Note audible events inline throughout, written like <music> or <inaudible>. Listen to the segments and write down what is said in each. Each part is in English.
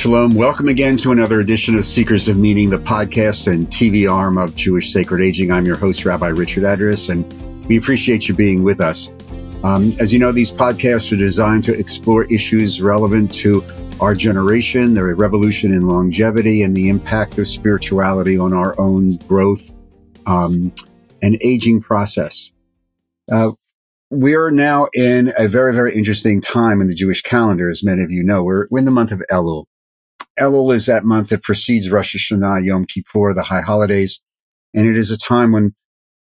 Shalom. Welcome again to another edition of Seekers of Meaning, the podcast and TV arm of Jewish Sacred Aging. I'm your host, Rabbi Richard Address, and we appreciate you being with us. Um, as you know, these podcasts are designed to explore issues relevant to our generation, the revolution in longevity, and the impact of spirituality on our own growth um, and aging process. Uh, we are now in a very, very interesting time in the Jewish calendar, as many of you know. We're, we're in the month of Elul. Elul is that month that precedes Rosh Hashanah, Yom Kippur, the high holidays. And it is a time when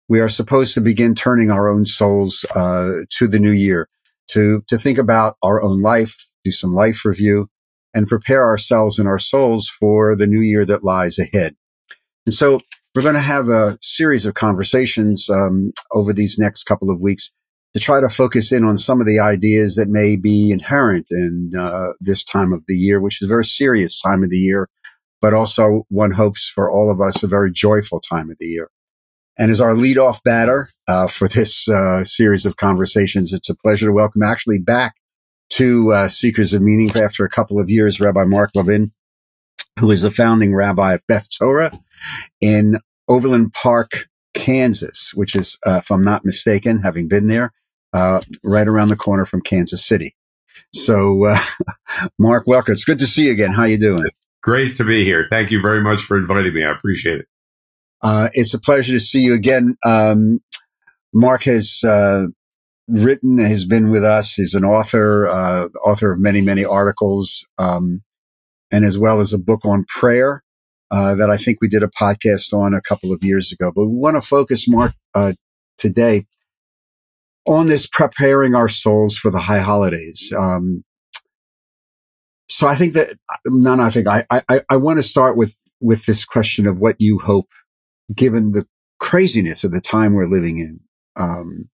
we are supposed to begin turning our own souls uh, to the new year, to, to think about our own life, do some life review, and prepare ourselves and our souls for the new year that lies ahead. And so we're going to have a series of conversations um, over these next couple of weeks to try to focus in on some of the ideas that may be inherent in uh, this time of the year, which is a very serious time of the year, but also one hopes for all of us a very joyful time of the year. And as our leadoff batter uh, for this uh, series of conversations, it's a pleasure to welcome actually back to uh, Seekers of Meaning after a couple of years, Rabbi Mark Levin, who is the founding rabbi of Beth Torah in Overland Park, Kansas, which is, uh, if I'm not mistaken, having been there, uh, right around the corner from Kansas City. So, uh, <laughs> Mark, welcome. It's good to see you again. How you doing? Great to be here. Thank you very much for inviting me. I appreciate it. Uh, it's a pleasure to see you again. Um, Mark has uh, written, has been with us. He's an author, uh, author of many, many articles, um, and as well as a book on prayer uh, that I think we did a podcast on a couple of years ago. But we want to focus, Mark, today on this preparing our souls for the high holidays. Um, so I think that no, no, I think I, I, I want to start with, with this question of what you hope, given the craziness of the time we're living in. Um,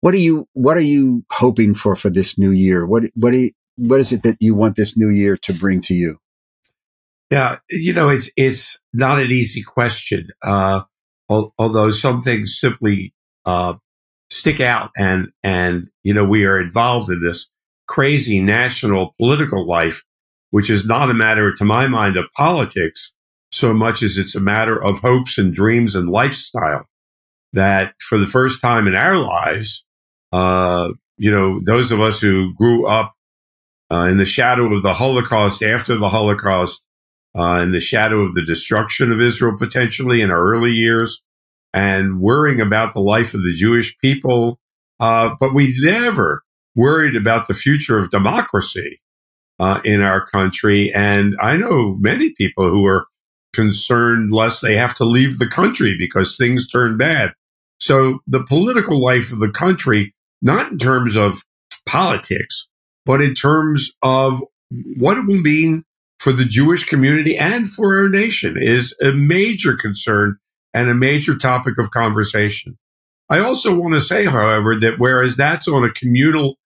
what are you, what are you hoping for for this new year? What, what, you, what is it that you want this new year to bring to you? Yeah, you know, it's it's not an easy question. Uh, although some things simply uh, stick out. And and you know we are involved in this crazy national political life which is not a matter to my mind of politics so much as it's a matter of hopes and dreams and lifestyle that for the first time in our lives uh, you know those of us who grew up uh, in the shadow of the holocaust after the holocaust uh, in the shadow of the destruction of israel potentially in our early years and worrying about the life of the Jewish people. Uh, but we never worried about the future of democracy uh, in our country. And I know many people who are concerned lest they have to leave the country because things turn bad. So the political life of the country, not in terms of politics, but in terms of what it will mean for the Jewish community and for our nation is a major concern and a major topic of conversation. I also want to say, however, that whereas that's on a communal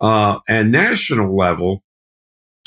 uh, and national level,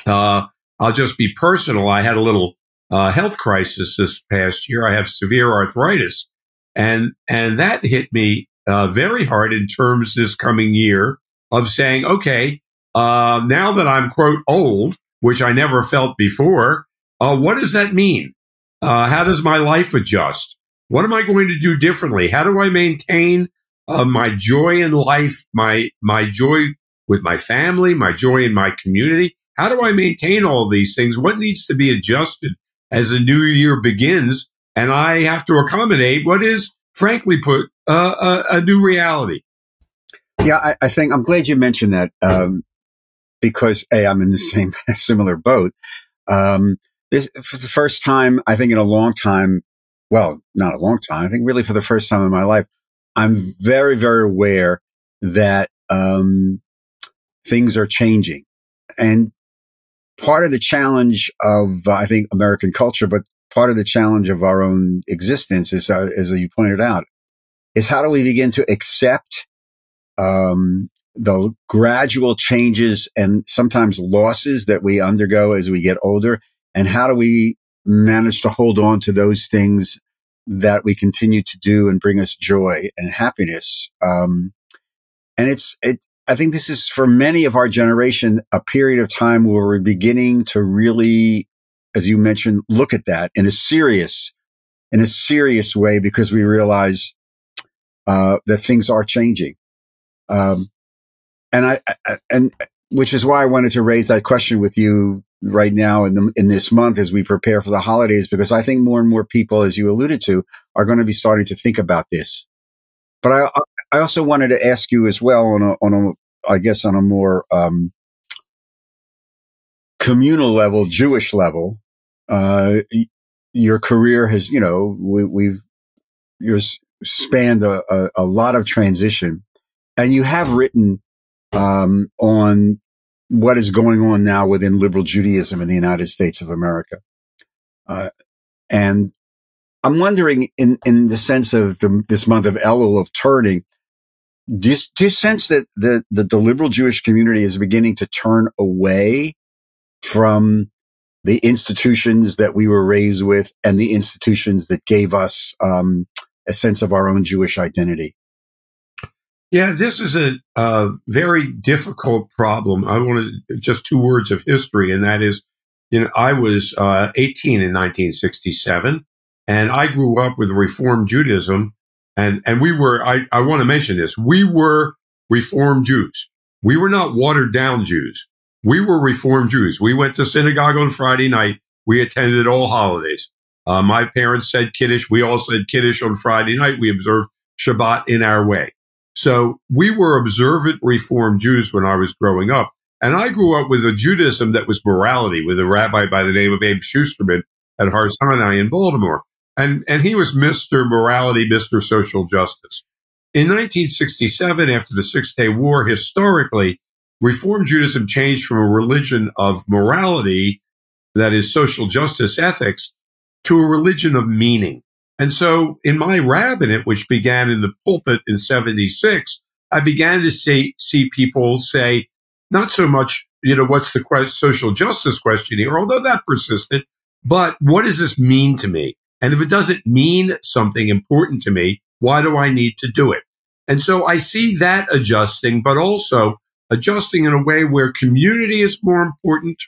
uh, I'll just be personal. I had a little uh, health crisis this past year. I have severe arthritis, and and that hit me uh, very hard in terms this coming year of saying, okay, uh, now that I'm quote old, which I never felt before, uh, what does that mean? how does my life adjust? What am I going to do differently? How do I maintain uh, my joy in life, my my joy with my family, my joy in my community? How do I maintain all these things? What needs to be adjusted as a new year begins? And I have to accommodate what is, frankly put, uh, a, a, new reality. Yeah, I, I, think I'm glad you mentioned that um, because a I'm in the same <laughs> similar boat. Um, this for the first time, I think in a long time, well, not a long time. I think really for the first time in my life, I'm very, very aware that, um, things are changing. And part of the challenge of, I think, American culture, but part of the challenge of our own existence is, uh, as you pointed out, is how do we begin to accept, um, the gradual changes and sometimes losses that we undergo as we get older? And how do we manage to hold on to those things that we continue to do and bring us joy and happiness. Um, and it's, it, I think this is for many of our generation a period of time where we're beginning to really, as you mentioned, look at that in a serious, in a serious way because we realize uh, that things are changing. Um, and I, I, and which is why I wanted to raise that question with you right now in the, in this month as we prepare for the holidays, because I think more and more people, as you alluded to, are going to be starting to think about this. But I, I also wanted to ask you as well on a, on a, I guess on a more, um, communal level, Jewish level, uh, your career has, you know, we, we've, you're spanned a, a, a lot of transition and you have written um, on what is going on now within liberal Judaism in the United States of America. Uh, and I'm wondering, in, in the sense of the, this month of Elul of turning, do you, do you sense that the, the, the liberal Jewish community is beginning to turn away from the institutions that we were raised with and the institutions that gave us um, a sense of our own Jewish identity? Yeah, this is a, a very difficult problem. I want to just two words of history, and that is, you know, I was uh, 18 in 1967, and I grew up with Reform Judaism, and and we were. I I want to mention this. We were Reform Jews. We were not watered down Jews. We were Reform Jews. We went to synagogue on Friday night. We attended all holidays. Uh, my parents said Kiddush. We all said Kiddush on Friday night. We observed Shabbat in our way. So we were observant Reform Jews when I was growing up. And I grew up with a Judaism that was morality with a rabbi by the name of Abe Shusterman at Har Sinai in Baltimore. And, and he was Mr. Morality, Mr. Social Justice. In 1967, after the Six Day War, historically, Reform Judaism changed from a religion of morality, that is social justice ethics, to a religion of meaning. And so in my rabbinate, which began in the pulpit in 76, I began to see, see people say, not so much, you know, what's the social justice question here, although that persisted, but what does this mean to me? And if it doesn't mean something important to me, why do I need to do it? And so I see that adjusting, but also adjusting in a way where community is more important.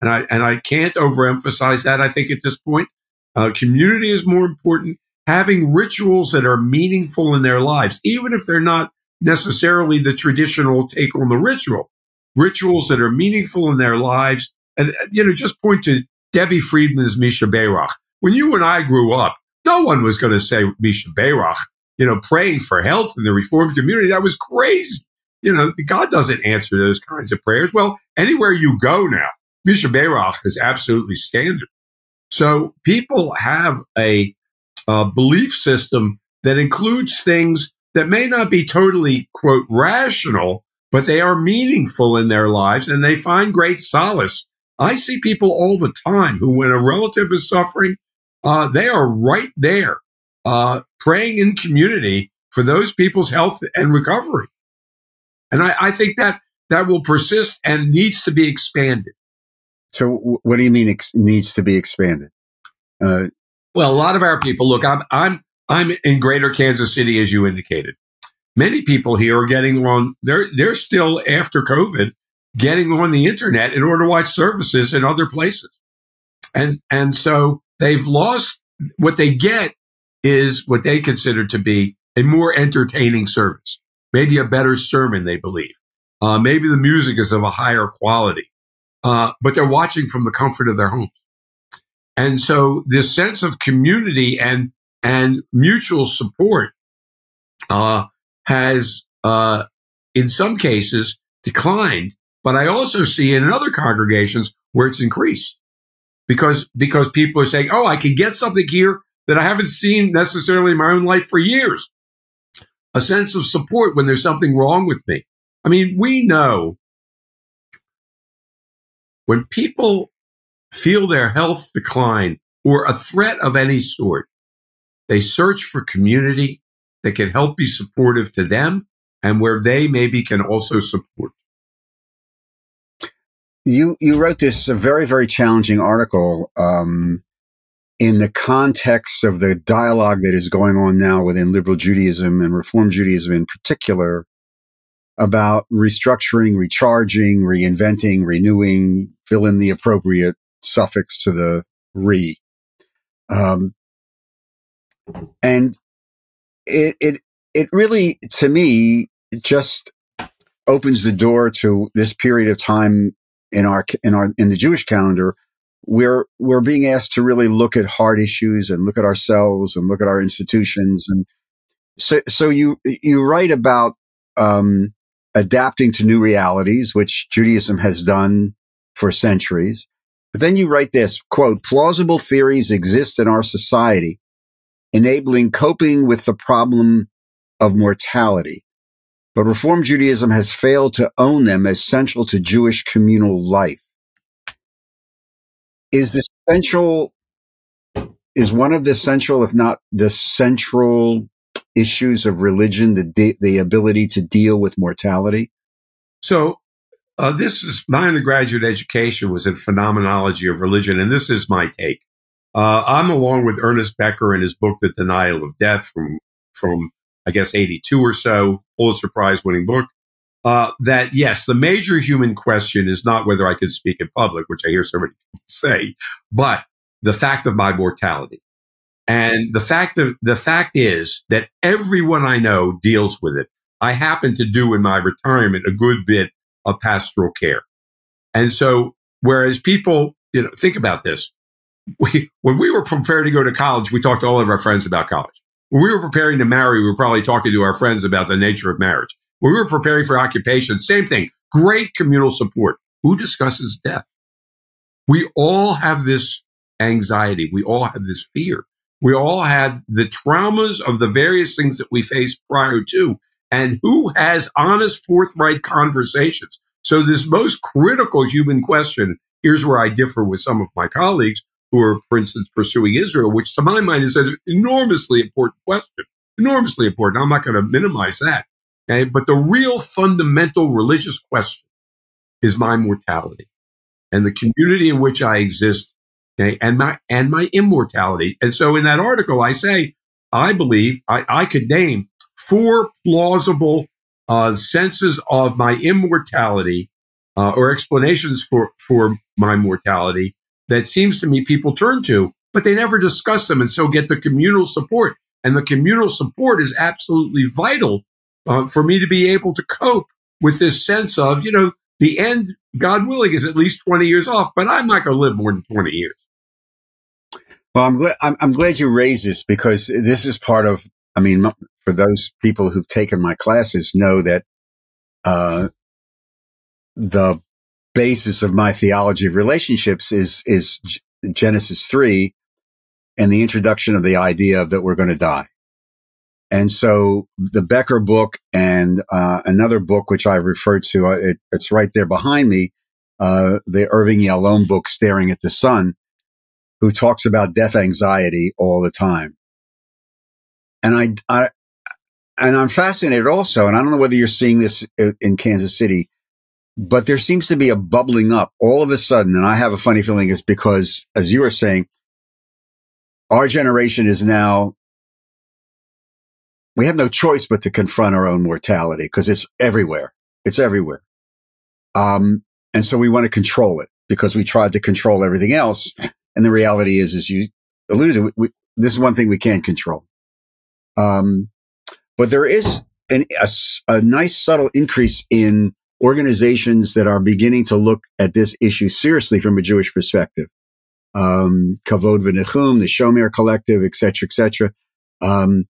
And I, and I can't overemphasize that, I think, at this point. Uh, community is more important. Having rituals that are meaningful in their lives, even if they're not necessarily the traditional take on the ritual, rituals that are meaningful in their lives. And, you know, just point to Debbie Friedman's Mi Shebeirach. When you and I grew up, no one was going to say Mi Shebeirach, you know, praying for health in the Reformed community. That was crazy. You know, God doesn't answer those kinds of prayers. Well, anywhere you go now, Mi Shebeirach is absolutely standard. So people have a, a belief system that includes things that may not be totally, quote, rational, but they are meaningful in their lives and they find great solace. I see people all the time who, when a relative is suffering, uh, they are right there, uh, praying in community for those people's health and recovery. And I, I think that that will persist and needs to be expanded. So, what do you mean ex- needs to be expanded? Uh, well, a lot of our people look. I'm I'm I'm in Greater Kansas City, as you indicated. Many people here are getting on. They're they're still after COVID getting on the internet in order to watch services in other places, and and so they've lost what they get is what they consider to be a more entertaining service, maybe a better sermon. They believe. Uh, maybe the music is of a higher quality uh, but they're watching from the comfort of their homes. And so this sense of community and, and mutual support, uh, has, uh, in some cases declined, but I also see it in other congregations where it's increased because, because people are saying, Oh, I can get something here that I haven't seen necessarily in my own life for years. A sense of support when there's something wrong with me. I mean, we know when people feel their health decline or a threat of any sort, they search for community that can help be supportive to them and where they maybe can also support. You you wrote this very very challenging article um, in the context of the dialogue that is going on now within liberal Judaism and Reform Judaism in particular about restructuring, recharging, reinventing, renewing, fill in the appropriate suffix to the re. Um, and it, it, it really, to me, just opens the door to this period of time in our, in our, in the Jewish calendar we're we're being asked to really look at hard issues and look at ourselves and look at our institutions and so so you you write about um, adapting to new realities which Judaism has done for centuries. But then you write this quote plausible theories exist in our society enabling coping with the problem of mortality. But reform Judaism has failed to own them as central to Jewish communal life. Is the central is one of the central, if not the central issues of religion, the de- the ability to deal with mortality. So, uh, this is my undergraduate education was in phenomenology of religion, and this is my take. Uh, I'm along with Ernest Becker in his book, The Denial of Death, from from I guess 82 or so, Pulitzer Prize winning book uh, that yes, the major human question is not whether I can speak in public, which I hear so many people say, but the fact of my mortality. And the fact of the fact is that everyone I know deals with it. I happen to do in my retirement a good bit of pastoral care. And so, whereas people, you know, think about this. We, when we were prepared to go to college, we talked to all of our friends about college. When we were preparing to marry, we were probably talking to our friends about the nature of marriage. When we were preparing for occupation, same thing. Great communal support. Who discusses death? We all have this anxiety. We all have this fear. We all have the traumas of the various things that we faced prior to. And who has honest, forthright conversations? So this most critical human question, here's where I differ with some of my colleagues who are, for instance, pursuing Israel, which to my mind is an enormously important question. Enormously important. I'm not going to minimize that. Okay. But the real fundamental religious question is my mortality and the community in which I exist. Okay. And my, and my immortality. And so in that article, I say, I believe I, I could name four plausible uh, senses of my immortality uh, or explanations for, for my mortality that seems to me people turn to, but they never discuss them and so get the communal support. And the communal support is absolutely vital uh, for me to be able to cope with this sense of, you know, the end, God willing, is at least 20 years off, but I'm not going to live more than 20 years. Well, I'm glad, I'm, I'm glad you raised this because this is part of, I mean, for those people who've taken my classes know that, uh, the basis of my theology of relationships is, is Genesis 3 and the introduction of the idea that we're going to die. And so the Becker book and uh, another book, which I referred to, uh, it, it's right there behind me, uh, the Irvin Yalom book, Staring at the Sun, who talks about death anxiety all the time. And I, I, and I'm fascinated also, and I don't know whether you're seeing this in Kansas City, but there seems to be a bubbling up all of a sudden. And I have a funny feeling it's because, as you were saying, our generation is now we have no choice but to confront our own mortality because it's everywhere. It's everywhere. Um, and so we want to control it because we tried to control everything else. And the reality is, as you alluded to, we, this is one thing we can't control. Um, but there is an, a, a nice subtle increase in organizations that are beginning to look at this issue seriously from a Jewish perspective. Um, Kavod V'Nechum, the Shomer Collective, et cetera, et cetera. Um,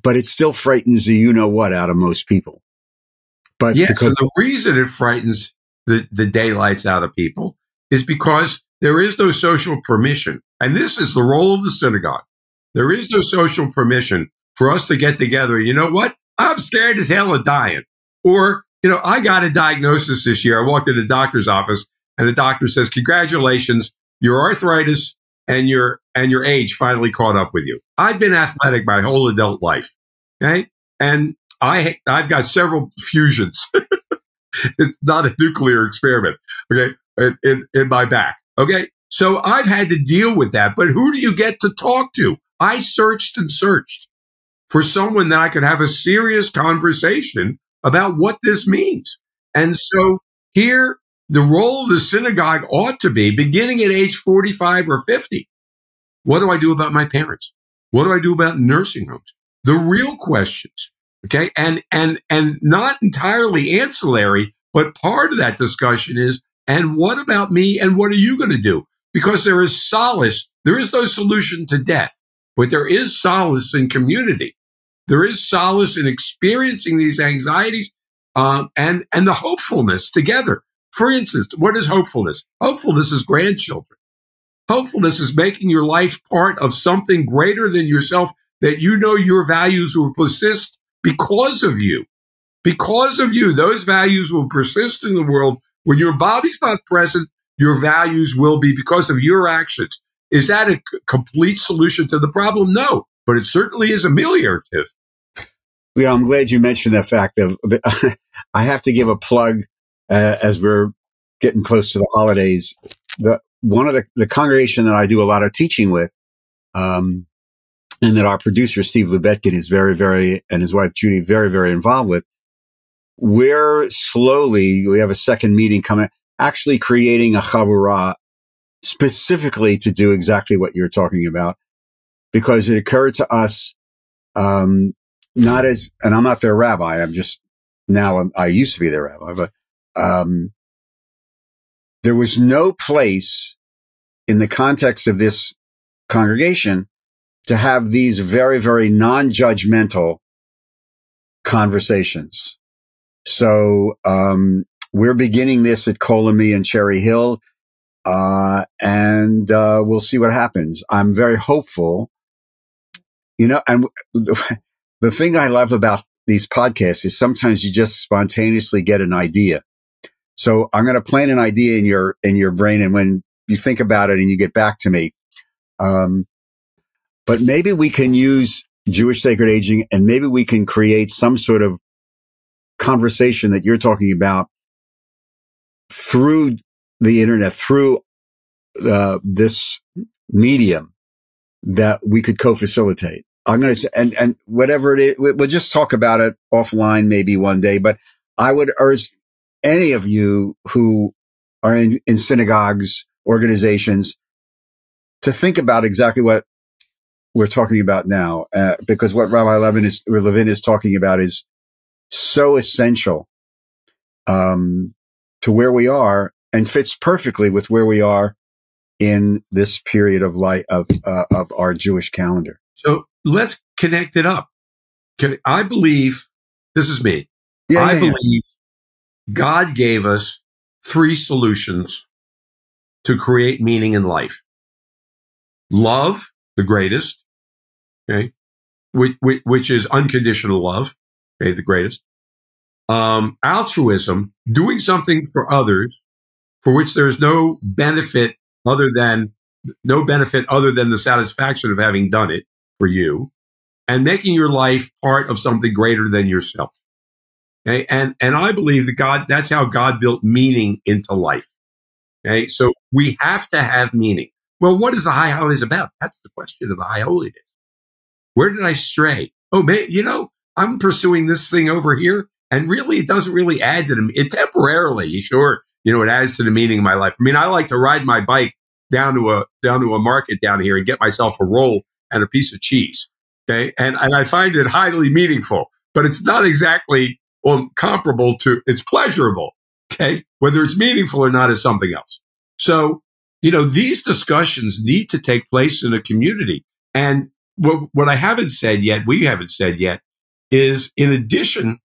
but it still frightens the you know what out of most people. But yes, because the reason it frightens the, the daylights out of people is because there is no social permission. And this is the role of the synagogue. There is no social permission for us to get together. You know what? I'm scared as hell of dying. Or, you know, I got a diagnosis this year. I walked into the doctor's office and the doctor says, congratulations, your arthritis and your and your age finally caught up with you. I've been athletic my whole adult life. Okay. And I, I've got several fusions. <laughs> it's not a nuclear experiment. Okay. In, in, in my back. Okay. So I've had to deal with that, but who do you get to talk to? I searched and searched for someone that I could have a serious conversation about what this means. And so here, the role of the synagogue ought to be beginning at age 45 or 50. What do I do about my parents? What do I do about nursing homes? The real questions. Okay. And, and, and not entirely ancillary, but part of that discussion is, and what about me? And what are you going to do? Because there is solace. There is no solution to death, but there is solace in community. There is solace in experiencing these anxieties um, and and the hopefulness together. For instance, what is hopefulness? Hopefulness is grandchildren. Hopefulness is making your life part of something greater than yourself that you know your values will persist because of you. Because of you, those values will persist in the world. When your body's not present, your values will be because of your actions. Is that a c- complete solution to the problem? No, but it certainly is ameliorative. Yeah, I'm glad you mentioned that fact. Of <laughs> I have to give a plug uh, as we're getting close to the holidays. The one of the, the congregation that I do a lot of teaching with, um, and that our producer Steve Lubetkin is very, very, and his wife Judy very, very involved with. We're slowly we have a second meeting coming, actually creating a chavurah specifically to do exactly what you're talking about, because it occurred to us um, not as, and I'm not their rabbi. I'm just now, I'm, i used to be their rabbi, but, um, there was no place in the context of this congregation to have these very, very non-judgmental conversations. So, um, we're beginning this at Kol Ami and Cherry Hill. Uh, and, uh, we'll see what happens. I'm very hopeful, you know, and <laughs> the thing I love about these podcasts is sometimes you just spontaneously get an idea. So I'm going to plant an idea in your, in your brain. And when you think about it and you get back to me, um, but maybe we can use Jewish sacred aging and maybe we can create some sort of conversation that you're talking about through the internet, through uh, this medium that we could co-facilitate. I'm going to, and, and whatever it is, we'll just talk about it offline maybe one day, but I would urge any of you who are in, in synagogues, organizations to think about exactly what we're talking about now, uh, because what Rabbi Levin is, Levin is talking about is so essential, um, to where we are and fits perfectly with where we are in this period of light of, uh, of our Jewish calendar. So let's connect it up. I believe this is me. Yeah, I yeah, believe yeah. God gave us three solutions to create meaning in life. Love, the greatest, okay, which, which is unconditional love, okay, the greatest. Um, altruism, doing something for others for which there is no benefit other than no benefit other than the satisfaction of having done it for you and making your life part of something greater than yourself. Okay. And, and I believe that God, that's how God built meaning into life. Okay. So we have to have meaning. Well, what is the high holidays about? That's the question of the high holidays. Where did I stray? Oh, man, you know, I'm pursuing this thing over here and really it doesn't really add to them. It temporarily, sure, you know, it adds to the meaning of my life. I mean, I like to ride my bike down to a, down to a market down here and get myself a roll and a piece of cheese. Okay. And, and I find it highly meaningful, but it's not exactly well, comparable to, it's pleasurable. Okay. Whether it's meaningful or not is something else. So, you know, these discussions need to take place in a community. And what, what I haven't said yet, we haven't said yet, is in addition,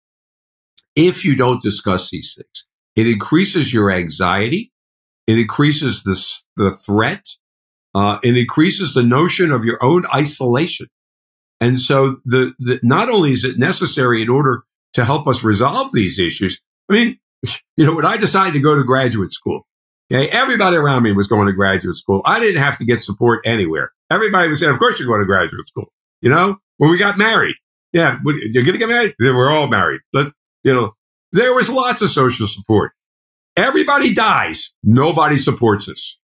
if you don't discuss these things, it increases your anxiety. It increases the, the threat. Uh, it increases the notion of your own isolation. And so the, the, not only is it necessary in order to help us resolve these issues. I mean, <laughs> you know, when I decided to go to graduate school, okay, everybody around me was going to graduate school. I didn't have to get support anywhere. Everybody was saying, of course you're going to graduate school. You know, when we got married, yeah, you're going to get married. We're all married, but you know, there was lots of social support. Everybody dies. Nobody supports us.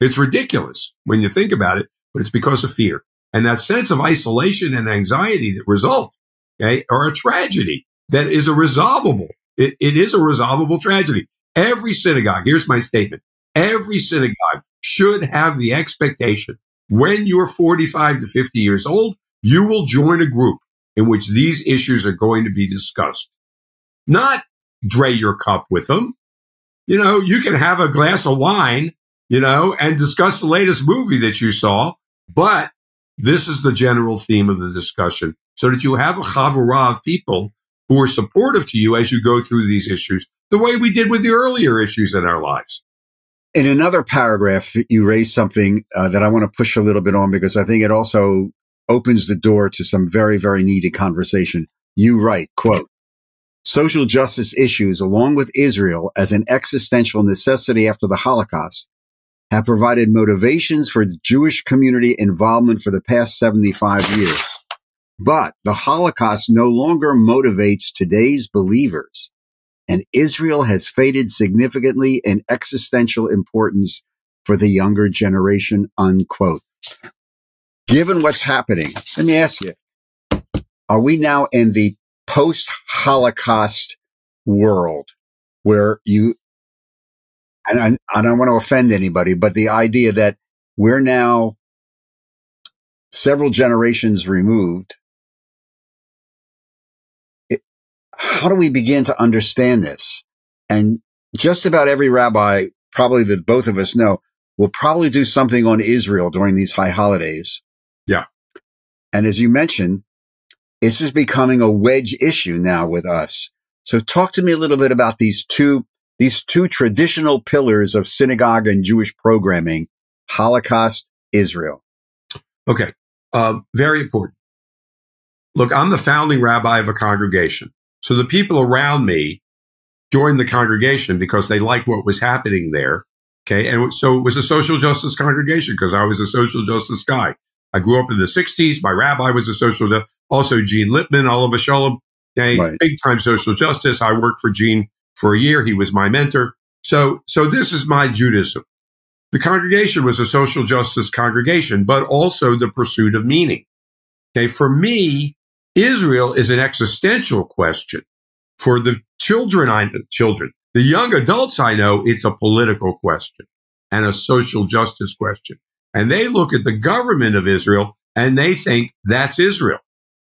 It's ridiculous when you think about it, but it's because of fear. And that sense of isolation and anxiety that result okay, are a tragedy. that is a resolvable. It, it is a resolvable tragedy. Every synagogue, here's my statement. Every synagogue should have the expectation when you're 45 to 50 years old, you will join a group in which these issues are going to be discussed. Not dray your cup with them. You know, you can have a glass of wine, you know, and discuss the latest movie that you saw, but this is the general theme of the discussion so that you have a chavurah of people who are supportive to you as you go through these issues, the way we did with the earlier issues in our lives. In another paragraph, you raise something uh, that I want to push a little bit on because I think it also opens the door to some very, very needed conversation. You write, quote, social justice issues along with Israel as an existential necessity after the Holocaust have provided motivations for Jewish community involvement for the past 75 years. But the Holocaust no longer motivates today's believers and Israel has faded significantly in existential importance for the younger generation, unquote. Given what's happening, let me ask you, are we now in the post Holocaust world where you, and I, I don't want to offend anybody, but the idea that we're now several generations removed how do we begin to understand this? And just about every rabbi, probably that both of us know, will probably do something on Israel during these high holidays. Yeah. And as you mentioned, this is becoming a wedge issue now with us. So talk to me a little bit about these two, these two traditional pillars of synagogue and Jewish programming, Holocaust, Israel. Okay. Uh, very important. Look, I'm the founding rabbi of a congregation. So the people around me joined the congregation because they liked what was happening there. Okay. And so it was a social justice congregation because I was a social justice guy. I grew up in the 60s. My rabbi was a social justice. Also, Gene Lipman, Oliver Shalom, okay, right. big time social justice. I worked for Gene for a year. He was my mentor. So, so this is my Judaism. The congregation was a social justice congregation, but also the pursuit of meaning. Okay. For me, Israel is an existential question. For the children I know, children, the young adults I know, it's a political question and a social justice question. And they look at the government of Israel and they think that's Israel.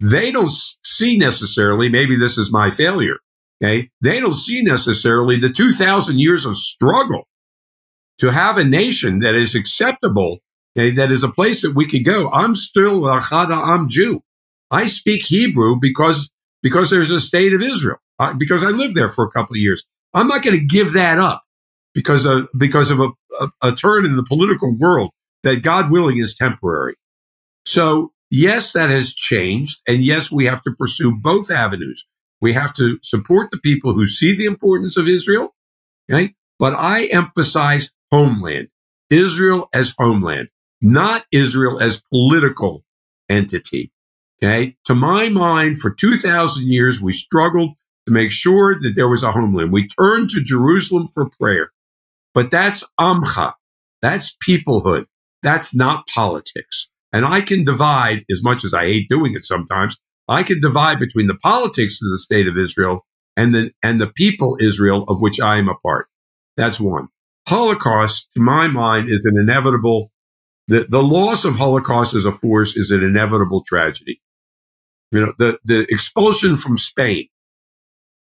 They don't see necessarily, maybe this is my failure. Okay. They don't see necessarily the 2000 years of struggle to have a nation that is acceptable. Okay, that is a place that we could go. I'm still a Chada, I'm Jew. I speak Hebrew because because there's a state of Israel. Uh, because I lived there for a couple of years. I'm not going to give that up because of because of a, a, a turn in the political world that God willing is temporary. So yes, that has changed, and yes, we have to pursue both avenues. We have to support the people who see the importance of Israel, okay? But I emphasize homeland, Israel as homeland, not Israel as political entity. Okay. To my mind, for 2000 years, we struggled to make sure that there was a homeland. We turned to Jerusalem for prayer, but that's amcha. That's peoplehood. That's not politics. And I can divide as much as I hate doing it sometimes. I can divide between the politics of the state of Israel and the, and the people Israel of which I am a part. That's one. Holocaust, to my mind, is an inevitable, the, the loss of Holocaust as a force is an inevitable tragedy. You know, the, the expulsion from Spain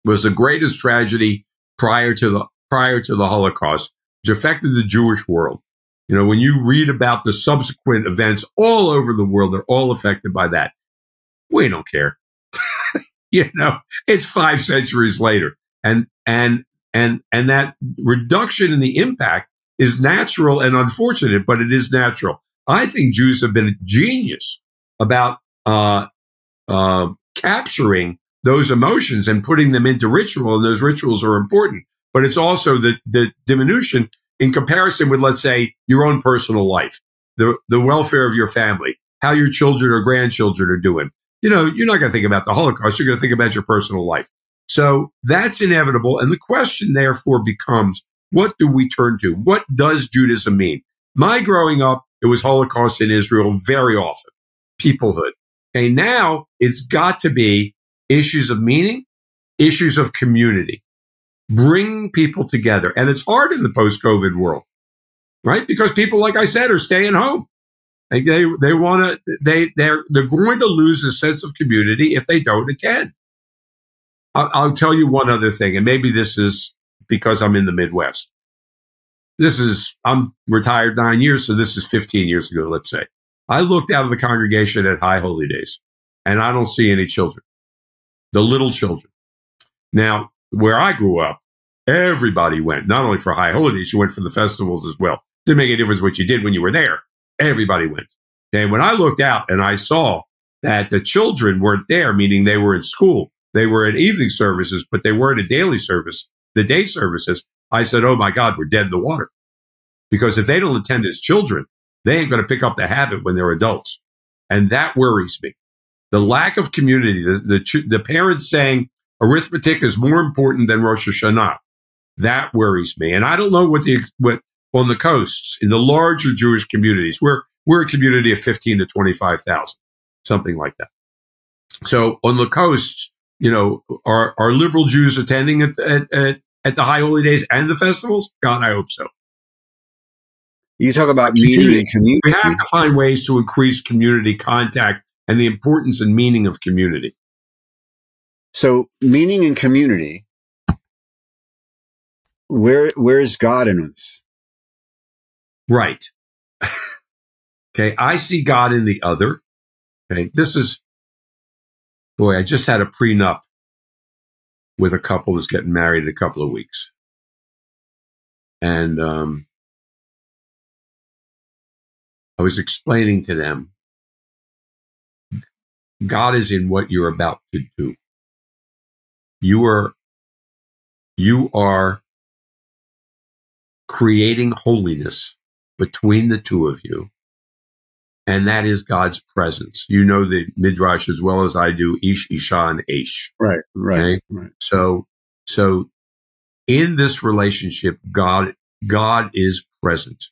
was the greatest tragedy prior to the prior to the Holocaust, which affected the Jewish world. You know, when you read about the subsequent events all over the world, they're all affected by that. We don't care. <laughs> you know, it's five centuries later. And and and and that reduction in the impact is natural and unfortunate, but it is natural. I think Jews have been a genius about uh, uh, capturing those emotions and putting them into ritual. And those rituals are important, but it's also the, the diminution in comparison with, let's say, your own personal life, the, the welfare of your family, how your children or grandchildren are doing. You know, you're not going to think about the Holocaust. You're going to think about your personal life. So that's inevitable. And the question therefore becomes, what do we turn to? What does Judaism mean? My growing up, it was Holocaust in Israel very often, peoplehood. Okay, now it's got to be issues of meaning issues of community, bring people together. And it's hard in the post COVID world, right? Because people, like I said, are staying home. They, they, want to, they, they're, they're going to lose a sense of community if they don't attend. I'll, I'll tell you one other thing, and maybe this is because I'm in the Midwest. This is, I'm retired nine years, so this is 15 years ago, let's say. I looked out of the congregation at High Holy Days, and I don't see any children, the little children. Now, where I grew up, everybody went, not only for High holidays, you went for the festivals as well. Didn't make any difference what you did when you were there. Everybody went. And when I looked out and I saw that the children weren't there, meaning they were in school, they were at evening services, but they weren't a daily service, the day services, I said, Oh my God, we're dead in the water. Because if they don't attend as children, they ain't going to pick up the habit when they're adults. And that worries me. The lack of community, the, the, the parents saying arithmetic is more important than Rosh Hashanah. That worries me. And I don't know what the, what on the coasts in the larger Jewish communities, we're, we're a community of 15 to 25,000, something like that. So on the coasts, you know, are, are liberal Jews attending at, at, at, at the high holy days and the festivals? God, I hope so. You talk about meaning and community. We have to find ways to increase community contact and the importance and meaning of community. So, meaning and community. Where where is God in this? Right. <laughs> okay, I see God in the other. Okay, this is boy. I just had a prenup with a couple that's getting married in a couple of weeks, and um, I was explaining to them God is in what you're about to do. You are, you are creating holiness between the two of you. And that is God's presence. You know the midrash as well as I do, Ish, Isha, and Ish. Right, right, okay? right. So, so in this relationship, God, God is present.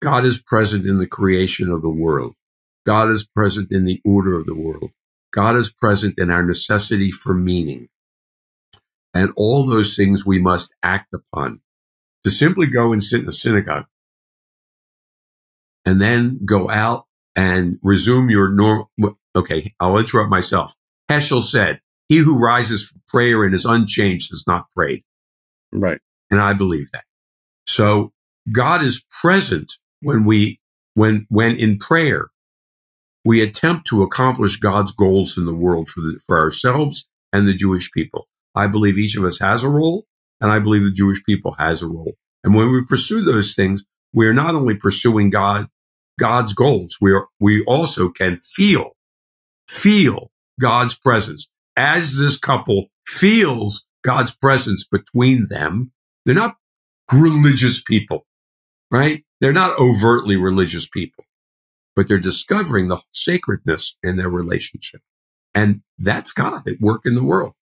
God is present in the creation of the world. God is present in the order of the world. God is present in our necessity for meaning. And all those things we must act upon. To simply go and sit in a synagogue and then go out and resume your normal. Okay, I'll interrupt myself. Heschel said, He who rises from prayer and is unchanged has not prayed. Right. And I believe that. So God is present when we, when, when in prayer, we attempt to accomplish God's goals in the world for, the, for ourselves and the Jewish people. I believe each of us has a role, and I believe the Jewish people has a role. And when we pursue those things, we are not only pursuing God, God's goals, we are, we also can feel, feel God's presence as this couple feels God's presence between them. They're not religious people, right? They're not overtly religious people, but they're discovering the sacredness in their relationship. And that's God at work in the world.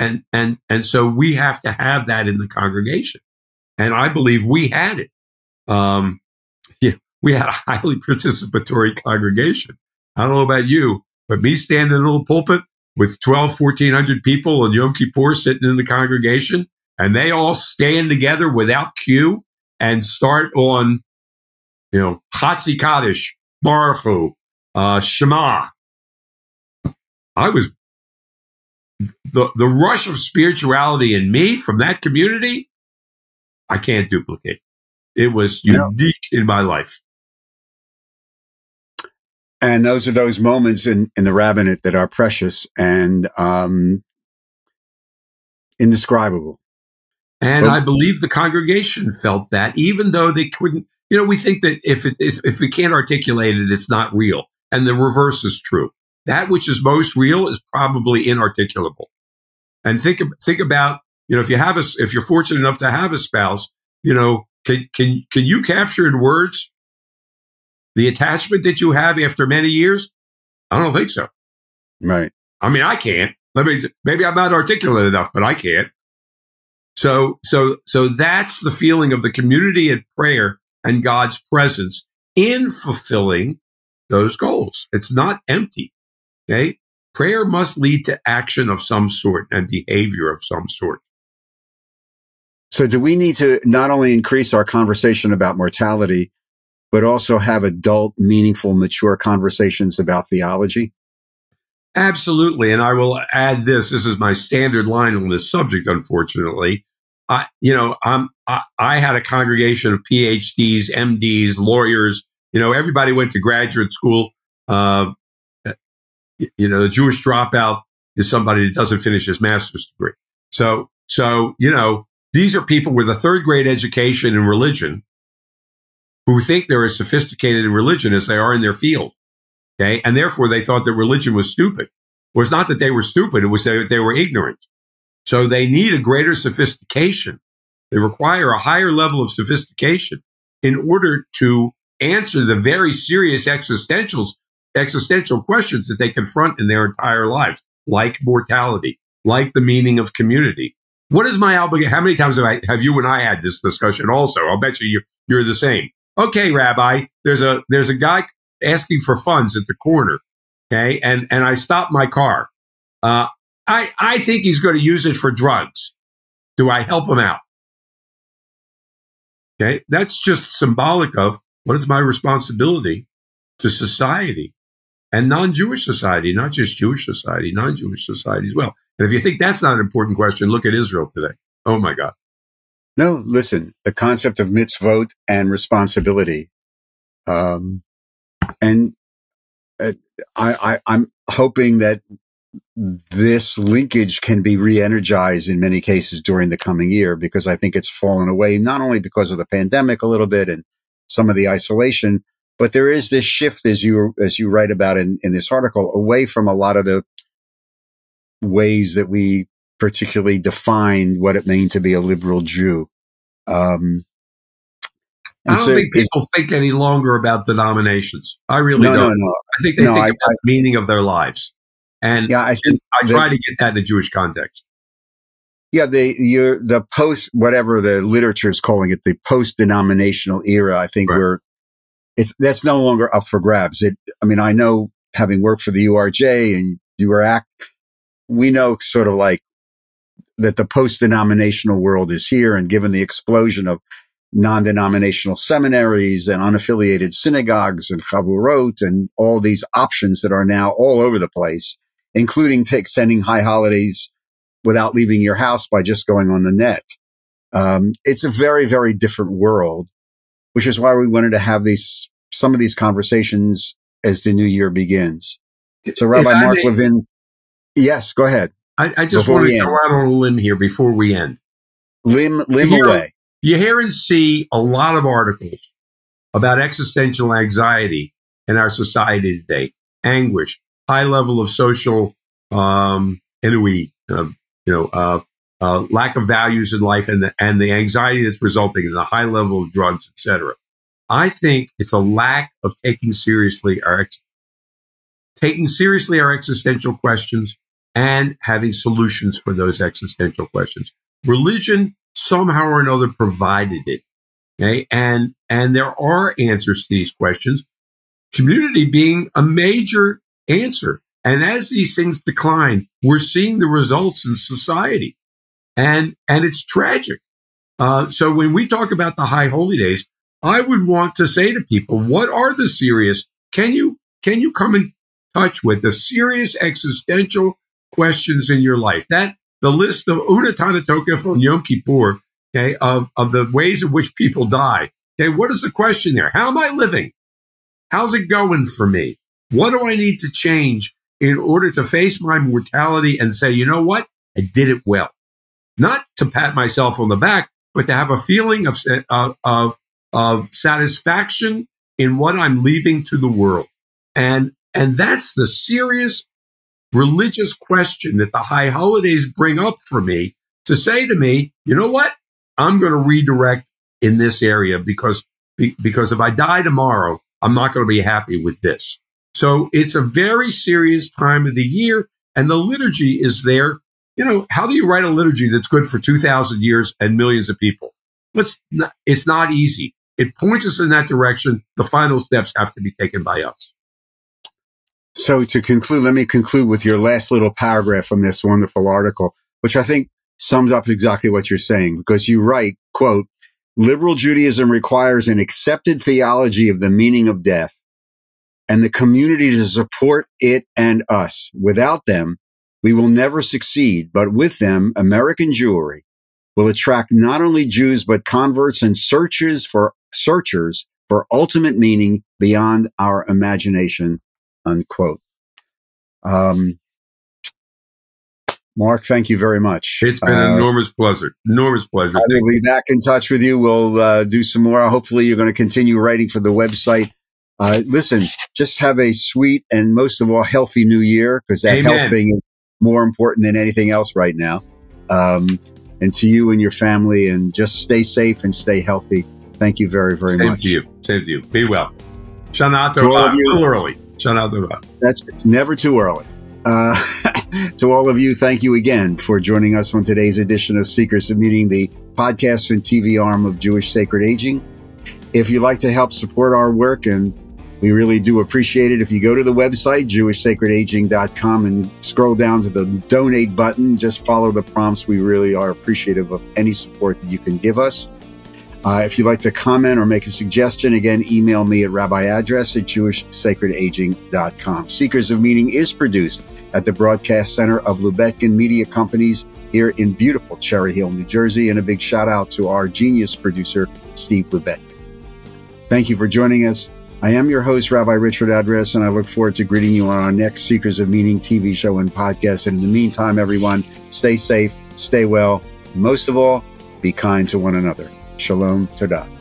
And, and, and so we have to have that in the congregation. And I believe we had it. Um, <laughs> yeah, we had a highly participatory congregation. I don't know about you, but me standing in a little pulpit with 12, 1400 people on Yom Kippur sitting in the congregation and they all stand together without cue and start on you know, Hatzi Kaddish, Baruch Hu, uh, Shema. I was the the rush of spirituality in me from that community. I can't duplicate. It was unique in my life. And those are those moments in, in the rabbinate that are precious and um, indescribable. And but, I believe the congregation felt that, even though they couldn't you know, we think that if it, if we can't articulate it, it's not real. And the reverse is true. That which is most real is probably inarticulable. And think, think about, you know, if you have a, if you're fortunate enough to have a spouse, you know, can, can, can you capture in words the attachment that you have after many years? I don't think so. Right. I mean, I can't. Let me, maybe I'm not articulate enough, but I can't. So, so, so that's the feeling of the community at prayer and God's presence in fulfilling those goals. It's not empty. Okay. Prayer must lead to action of some sort and behavior of some sort. So do we need to not only increase our conversation about mortality, but also have adult, meaningful, mature conversations about theology? Absolutely. And I will add this. This is my standard line on this subject, unfortunately. I, you know, I'm, I, I had a congregation of PhDs, MDs, lawyers. You know, everybody went to graduate school. Uh, you know, the Jewish dropout is somebody that doesn't finish his master's degree. So, so, you know, these are people with a third grade education in religion who think they're as sophisticated in religion as they are in their field. Okay. And therefore they thought that religion was stupid. Well, it's not that they were stupid. It was that they were ignorant. So they need a greater sophistication. They require a higher level of sophistication in order to answer the very serious existentials, existential questions that they confront in their entire lives, like mortality, like the meaning of community. What is my obligation? How many times have I, have you and I had this discussion also? I'll bet you you're, you're the same. Okay, Rabbi, there's a, there's a guy asking for funds at the corner. Okay. And, and I stop my car. Uh, I, I think he's going to use it for drugs. Do I help him out? Okay. That's just symbolic of what is my responsibility to society and non-Jewish society, not just Jewish society, non-Jewish society as well. And if you think that's not an important question, look at Israel today. Oh my God. No, listen, the concept of mitzvot and responsibility um, and uh, I, I, I'm hoping that this linkage can be re-energized in many cases during the coming year because I think it's fallen away, not only because of the pandemic a little bit and some of the isolation, but there is this shift as you, as you write about in, in this article away from a lot of the ways that we particularly defined what it meant to be a liberal Jew. Um, I don't so think people think any longer about denominations. I really no, don't. No, no. I think they think I, about I, the meaning of their lives. And yeah, I, think I try to get that in the Jewish context. Yeah, the the post whatever the literature is calling it, the post denominational era. I think right. we're it's that's no longer up for grabs. It. I mean, I know having worked for the URJ and you URAC, we know sort of like that the post denominational world is here, and given the explosion of non-denominational seminaries and unaffiliated synagogues and chavurot and all these options that are now all over the place, including t- extending high holidays without leaving your house by just going on the net. Um, it's a very, very different world, which is why we wanted to have these, some of these conversations as the new year begins. So Rabbi Mark may, Levin, yes, go ahead. I, I just want to go out on a limb here before we end. Limb, limb away you hear and see a lot of articles about existential anxiety in our society today, anguish, high level of social um, ennui, uh, you know, uh, uh, lack of values in life, and the, and the anxiety that's resulting in the high level of drugs, etc. I think it's a lack of taking seriously our ex- taking seriously our existential questions and having solutions for those existential questions. Religion somehow or another provided it. Okay. And, and there are answers to these questions, community being a major answer. And as these things decline, we're seeing the results in society and, and it's tragic. Uh, so when we talk about the high holy days, I would want to say to people, what are the serious? Can you, can you come in touch with the serious existential questions in your life? That the list of Unetaneh Tokef on Yom Kippur, okay, of, of the ways in which people die. Okay, what is the question there? How am I living? How's it going for me? What do I need to change in order to face my mortality and say, you know what? I did it well. Not to pat myself on the back, but to have a feeling of, uh, of, of satisfaction in what I'm leaving to the world. And, and that's the serious religious question that the high holidays bring up for me to say to me, you know what? I'm going to redirect in this area because, because if I die tomorrow, I'm not going to be happy with this. So it's a very serious time of the year and the liturgy is there. You know, how do you write a liturgy that's good for 2000 years and millions of people? Let's not, it's not easy. It points us in that direction. The final steps have to be taken by us. So to conclude, let me conclude with your last little paragraph from this wonderful article, which I think sums up exactly what you're saying because you write, quote, liberal Judaism requires an accepted theology of the meaning of death and the community to support it and us. Without them, we will never succeed, but with them, American Jewry will attract not only Jews, but converts and searchers for searchers for ultimate meaning beyond our imagination, unquote. Um, Mark, thank you very much. It's been an uh, enormous pleasure. Enormous pleasure. I will be back in touch with you. We'll uh, do some more. Hopefully, you're going to continue writing for the website. Uh, listen, just have a sweet and most of all healthy new year because that Amen. health thing is more important than anything else right now. Um, and to you and your family, and just stay safe and stay healthy. Thank you very, very Same much. Same to you. Same to you. Be well. Shana Tova. Too early. Shana. That's it's never too early. Uh, <laughs> to all of you, thank you again for joining us on today's edition of Seekers of Meaning, the podcast and TV arm of Jewish Sacred Aging. If you'd like to help support our work and we really do appreciate it. If you go to the website, jewishsacredaging.com and scroll down to the donate button, just follow the prompts. We really are appreciative of any support that you can give us. Uh, if you'd like to comment or make a suggestion, again, email me at rabbiaddress at jewishsacredaging.com. Seekers of Meaning is produced at the Broadcast Center of Lubetkin Media Companies here in beautiful Cherry Hill, New Jersey. And a big shout out to our genius producer, Steve Lubetkin. Thank you for joining us. I am your host, Rabbi Richard Address, and I look forward to greeting you on our next Seekers of Meaning TV show and podcast. And in the meantime, everyone, stay safe, stay well, most of all, be kind to one another. Shalom, Todah.